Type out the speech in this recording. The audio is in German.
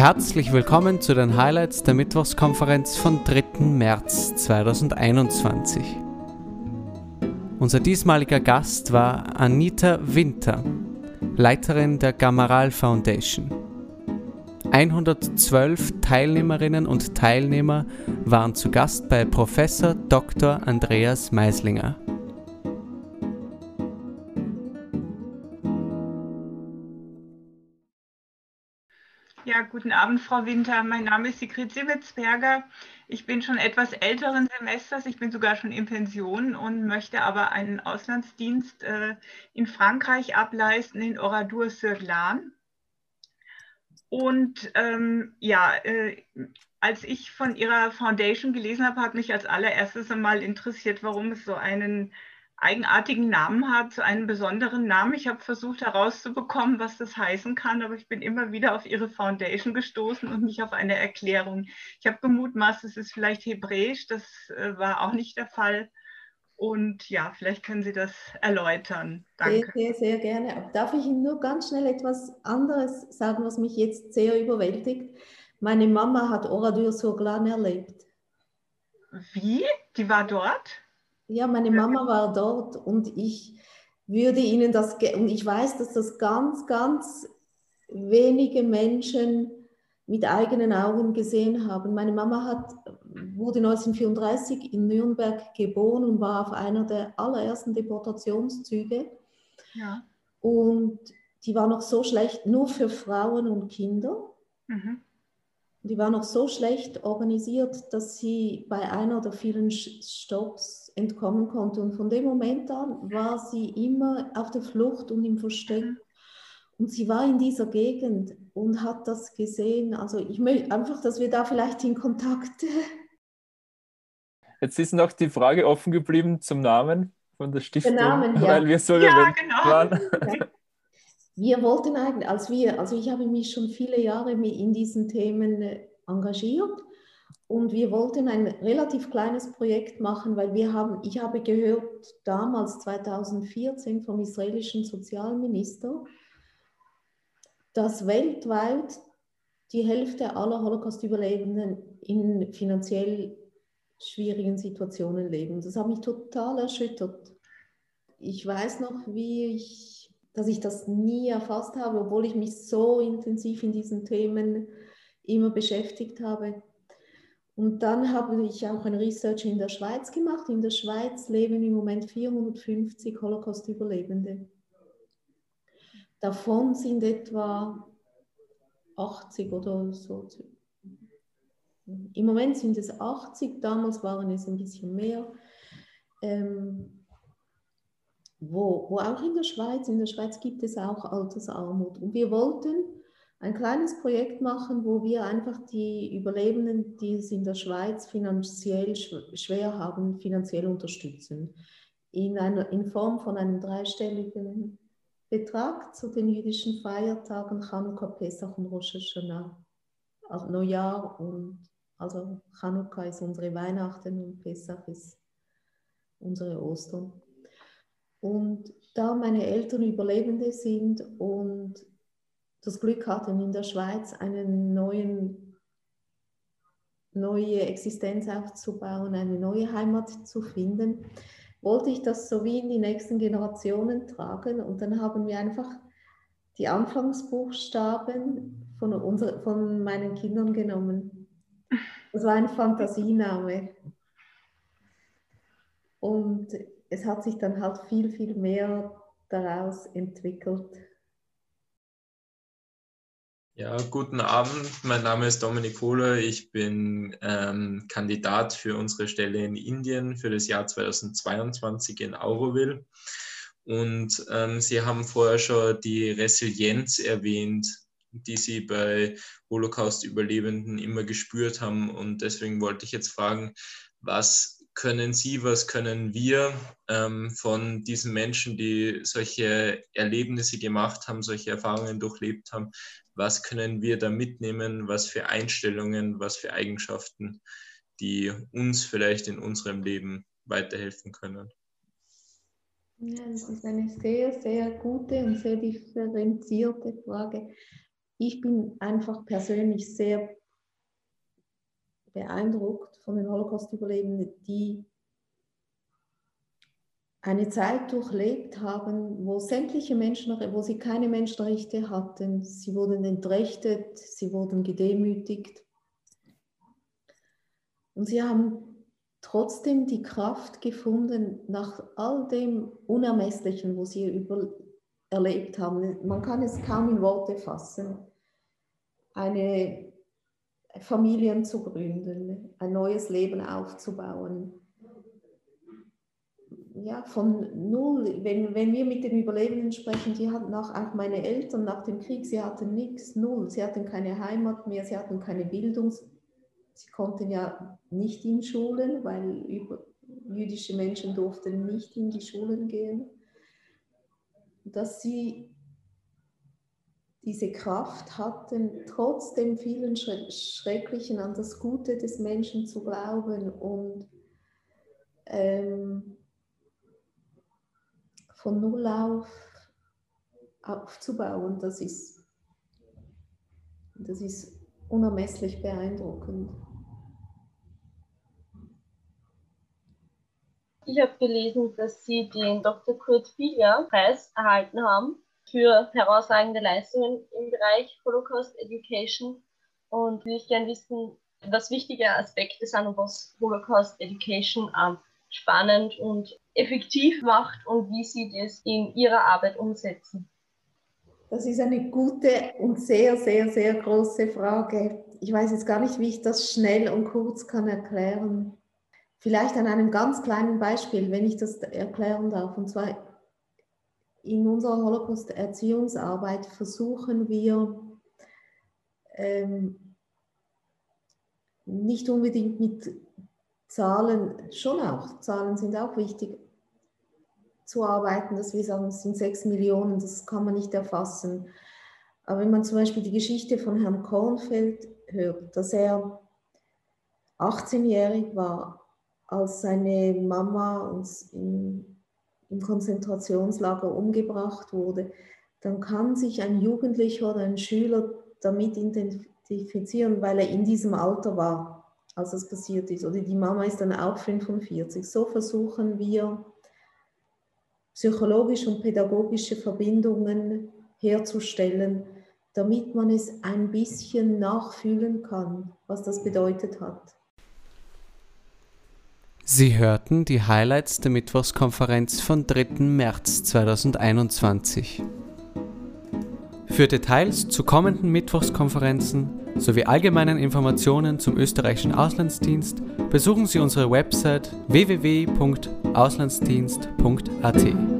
Herzlich willkommen zu den Highlights der Mittwochskonferenz vom 3. März 2021. Unser diesmaliger Gast war Anita Winter, Leiterin der Gamaral Foundation. 112 Teilnehmerinnen und Teilnehmer waren zu Gast bei Professor Dr. Andreas Meislinger. Ja, guten Abend, Frau Winter. Mein Name ist Sigrid Simmetsberger. Ich bin schon etwas älteren Semesters. Ich bin sogar schon in Pension und möchte aber einen Auslandsdienst äh, in Frankreich ableisten, in Oradour-sur-Glane. Und ähm, ja, äh, als ich von Ihrer Foundation gelesen habe, hat mich als allererstes einmal interessiert, warum es so einen eigenartigen Namen hat, einen besonderen Namen. Ich habe versucht herauszubekommen, was das heißen kann, aber ich bin immer wieder auf Ihre Foundation gestoßen und nicht auf eine Erklärung. Ich habe gemutmaßt, es ist vielleicht Hebräisch, das äh, war auch nicht der Fall. Und ja, vielleicht können Sie das erläutern. Danke. Sehr, sehr, sehr gerne. Darf ich Ihnen nur ganz schnell etwas anderes sagen, was mich jetzt sehr überwältigt? Meine Mama hat Oradur Surglan erlebt. Wie? Die war dort? Ja, meine Mama war dort und ich würde Ihnen das, und ich weiß, dass das ganz, ganz wenige Menschen mit eigenen Augen gesehen haben. Meine Mama hat, wurde 1934 in Nürnberg geboren und war auf einer der allerersten Deportationszüge. Ja. Und die war noch so schlecht, nur für Frauen und Kinder. Mhm. Die war noch so schlecht organisiert, dass sie bei einer der vielen Stops entkommen konnte. Und von dem Moment an war sie immer auf der Flucht und im Versteck. Mhm. Und sie war in dieser Gegend und hat das gesehen. Also ich möchte einfach, dass wir da vielleicht in Kontakt. Jetzt ist noch die Frage offen geblieben zum Namen von der Stiftung, der Namen, ja. weil wir so ja, genau. waren. Ja. Wir wollten eigentlich, als wir, also ich habe mich schon viele Jahre in diesen Themen engagiert und wir wollten ein relativ kleines Projekt machen, weil wir haben, ich habe gehört damals 2014 vom israelischen Sozialminister, dass weltweit die Hälfte aller Holocaust-Überlebenden in finanziell schwierigen Situationen leben. Das hat mich total erschüttert. Ich weiß noch, wie ich dass ich das nie erfasst habe, obwohl ich mich so intensiv in diesen Themen immer beschäftigt habe. Und dann habe ich auch ein Research in der Schweiz gemacht. In der Schweiz leben im Moment 450 Holocaust-Überlebende. Davon sind etwa 80 oder so. Im Moment sind es 80, damals waren es ein bisschen mehr. Ähm, wo, wo auch in der Schweiz, in der Schweiz gibt es auch Altersarmut. Und wir wollten ein kleines Projekt machen, wo wir einfach die Überlebenden, die es in der Schweiz finanziell schwer haben, finanziell unterstützen. In, einer, in Form von einem dreistelligen Betrag zu den jüdischen Feiertagen Chanukka, Pesach und Rosh Hashanah. Also Neujahr und also Chanukka ist unsere Weihnachten und Pesach ist unsere Ostern. Und da meine Eltern Überlebende sind und das Glück hatten, in der Schweiz eine neue Existenz aufzubauen, eine neue Heimat zu finden, wollte ich das so wie in die nächsten Generationen tragen. Und dann haben wir einfach die Anfangsbuchstaben von, unser, von meinen Kindern genommen. Das war ein Fantasiename. Und es hat sich dann halt viel, viel mehr daraus entwickelt. Ja, guten Abend. Mein Name ist Dominik Kohler. Ich bin ähm, Kandidat für unsere Stelle in Indien für das Jahr 2022 in Auroville. Und ähm, Sie haben vorher schon die Resilienz erwähnt, die Sie bei Holocaust-Überlebenden immer gespürt haben. Und deswegen wollte ich jetzt fragen, was können Sie, was können wir ähm, von diesen Menschen, die solche Erlebnisse gemacht haben, solche Erfahrungen durchlebt haben, was können wir da mitnehmen, was für Einstellungen, was für Eigenschaften, die uns vielleicht in unserem Leben weiterhelfen können? Ja, das ist eine sehr, sehr gute und sehr differenzierte Frage. ich bin einfach persönlich sehr beeindruckt von den Holocaust-Überlebenden, die eine Zeit durchlebt haben, wo sämtliche Menschen, wo sie keine Menschenrechte hatten. Sie wurden entrechtet, sie wurden gedemütigt. Und sie haben trotzdem die Kraft gefunden, nach all dem Unermesslichen, wo sie über, erlebt haben, man kann es kaum in Worte fassen, eine Familien zu gründen, ein neues Leben aufzubauen ja, von null, wenn, wenn wir mit den Überlebenden sprechen, die hatten auch, auch meine Eltern nach dem Krieg, sie hatten nichts, null. Sie hatten keine Heimat mehr, sie hatten keine Bildung. Sie konnten ja nicht in Schulen, weil jüdische Menschen durften nicht in die Schulen gehen. Dass sie diese Kraft hatten, trotz dem vielen Schrecklichen an das Gute des Menschen zu glauben und ähm, von Null auf aufzubauen, das ist, das ist unermesslich beeindruckend. Ich habe gelesen, dass Sie den Dr. Kurt Filia Preis erhalten haben für herausragende Leistungen im Bereich Holocaust Education. Und ich gerne wissen, was wichtige Aspekte sind und was Holocaust Education ähm, spannend und effektiv macht und wie Sie das in Ihrer Arbeit umsetzen? Das ist eine gute und sehr, sehr, sehr große Frage. Ich weiß jetzt gar nicht, wie ich das schnell und kurz kann erklären. Vielleicht an einem ganz kleinen Beispiel, wenn ich das erklären darf. Und zwar in unserer Holocaust-Erziehungsarbeit versuchen wir ähm, nicht unbedingt mit Zahlen, schon auch, Zahlen sind auch wichtig, zu arbeiten, dass wir sagen, es sind sechs Millionen, das kann man nicht erfassen. Aber wenn man zum Beispiel die Geschichte von Herrn Kornfeld hört, dass er 18-jährig war, als seine Mama im, im Konzentrationslager umgebracht wurde, dann kann sich ein Jugendlicher oder ein Schüler damit identifizieren, weil er in diesem Alter war als das passiert ist. Oder die Mama ist dann auch 45. So versuchen wir psychologische und pädagogische Verbindungen herzustellen, damit man es ein bisschen nachfühlen kann, was das bedeutet hat. Sie hörten die Highlights der Mittwochskonferenz vom 3. März 2021. Für Details zu kommenden Mittwochskonferenzen sowie allgemeinen Informationen zum österreichischen Auslandsdienst besuchen Sie unsere Website www.auslandsdienst.at.